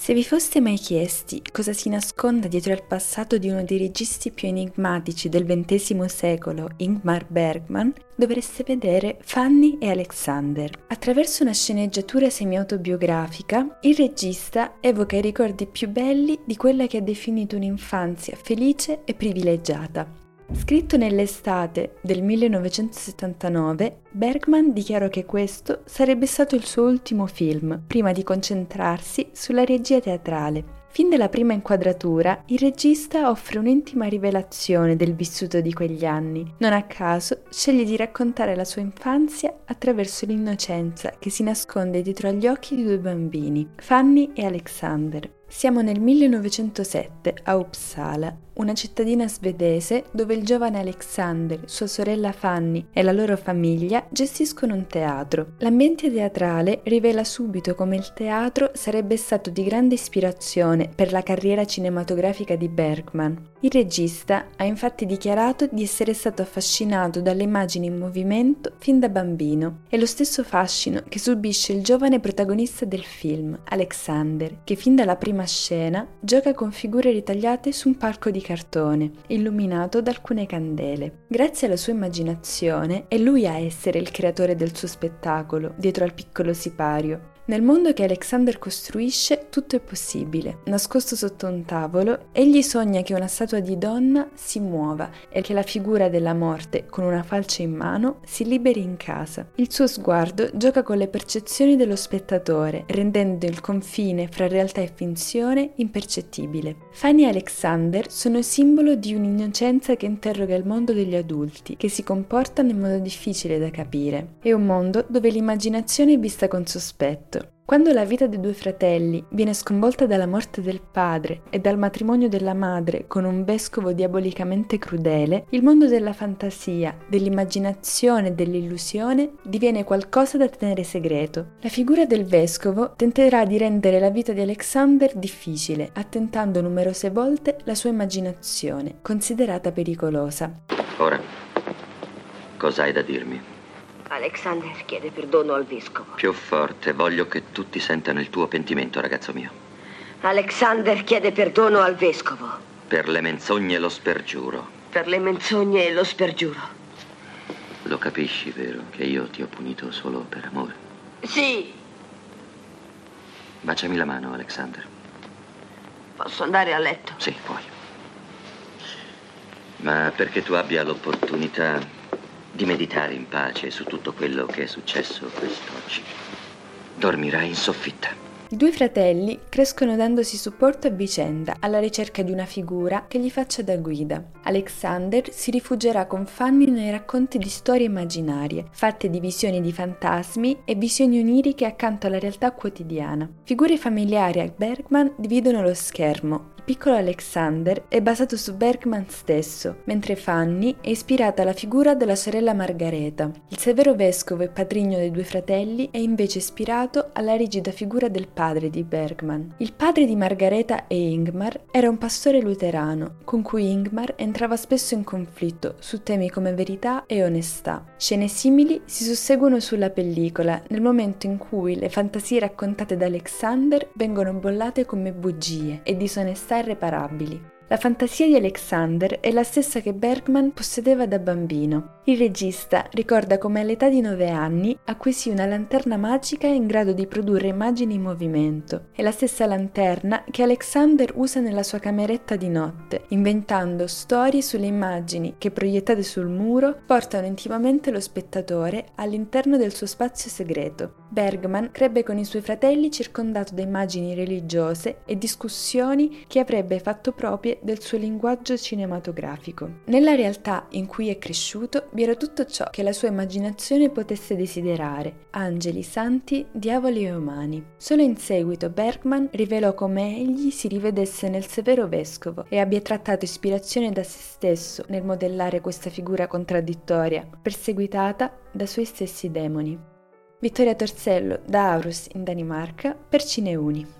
Se vi foste mai chiesti cosa si nasconda dietro al passato di uno dei registi più enigmatici del XX secolo, Ingmar Bergman, dovreste vedere Fanny e Alexander. Attraverso una sceneggiatura semi-autobiografica, il regista evoca i ricordi più belli di quella che ha definito un'infanzia felice e privilegiata. Scritto nell'estate del 1979, Bergman dichiarò che questo sarebbe stato il suo ultimo film, prima di concentrarsi sulla regia teatrale. Fin dalla prima inquadratura, il regista offre un'intima rivelazione del vissuto di quegli anni. Non a caso, sceglie di raccontare la sua infanzia attraverso l'innocenza che si nasconde dietro agli occhi di due bambini, Fanny e Alexander. Siamo nel 1907 a Uppsala, una cittadina svedese dove il giovane Alexander, sua sorella Fanny e la loro famiglia gestiscono un teatro. L'ambiente teatrale rivela subito come il teatro sarebbe stato di grande ispirazione per la carriera cinematografica di Bergman. Il regista ha infatti dichiarato di essere stato affascinato dalle immagini in movimento fin da bambino. È lo stesso fascino che subisce il giovane protagonista del film, Alexander, che fin dalla prima scena gioca con figure ritagliate su un palco di cartone, illuminato da alcune candele. Grazie alla sua immaginazione è lui a essere il creatore del suo spettacolo, dietro al piccolo sipario, nel mondo che Alexander costruisce tutto è possibile. Nascosto sotto un tavolo, egli sogna che una statua di donna si muova e che la figura della morte, con una falce in mano, si liberi in casa. Il suo sguardo gioca con le percezioni dello spettatore, rendendo il confine fra realtà e finzione impercettibile. Fanny e Alexander sono simbolo di un'innocenza che interroga il mondo degli adulti, che si comportano in modo difficile da capire. È un mondo dove l'immaginazione è vista con sospetto quando la vita dei due fratelli viene sconvolta dalla morte del padre e dal matrimonio della madre con un vescovo diabolicamente crudele, il mondo della fantasia, dell'immaginazione e dell'illusione diviene qualcosa da tenere segreto. La figura del vescovo tenterà di rendere la vita di Alexander difficile, attentando numerose volte la sua immaginazione, considerata pericolosa. Ora, cosa hai da dirmi? Alexander chiede perdono al vescovo. Più forte, voglio che tutti sentano il tuo pentimento, ragazzo mio. Alexander chiede perdono al vescovo. Per le menzogne e lo spergiuro. Per le menzogne e lo spergiuro. Lo capisci, vero? Che io ti ho punito solo per amore? Sì. Baciami la mano, Alexander. Posso andare a letto? Sì, puoi. Ma perché tu abbia l'opportunità di meditare in pace su tutto quello che è successo quest'oggi. Dormirai in soffitta. I due fratelli crescono dandosi supporto a vicenda, alla ricerca di una figura che gli faccia da guida. Alexander si rifugierà con Fanny nei racconti di storie immaginarie, fatte di visioni di fantasmi e visioni oniriche accanto alla realtà quotidiana. Figure familiari a Bergman dividono lo schermo, piccolo Alexander è basato su Bergman stesso, mentre Fanny è ispirata alla figura della sorella Margareta. Il severo vescovo e padrigno dei due fratelli è invece ispirato alla rigida figura del padre di Bergman. Il padre di Margareta e Ingmar era un pastore luterano, con cui Ingmar entrava spesso in conflitto su temi come verità e onestà. Scene simili si susseguono sulla pellicola nel momento in cui le fantasie raccontate da Alexander vengono bollate come bugie e disonestà irreparabili. La fantasia di Alexander è la stessa che Bergman possedeva da bambino. Il regista ricorda come all'età di 9 anni acquisì una lanterna magica in grado di produrre immagini in movimento. È la stessa lanterna che Alexander usa nella sua cameretta di notte, inventando storie sulle immagini che proiettate sul muro portano intimamente lo spettatore all'interno del suo spazio segreto. Bergman crebbe con i suoi fratelli circondato da immagini religiose e discussioni che avrebbe fatto proprie del suo linguaggio cinematografico. Nella realtà in cui è cresciuto vi era tutto ciò che la sua immaginazione potesse desiderare, angeli, santi, diavoli e umani. Solo in seguito Bergman rivelò come egli si rivedesse nel severo vescovo e abbia trattato ispirazione da se stesso nel modellare questa figura contraddittoria, perseguitata da suoi stessi demoni. Vittoria Torsello da Aarhus in Danimarca per Cineuni.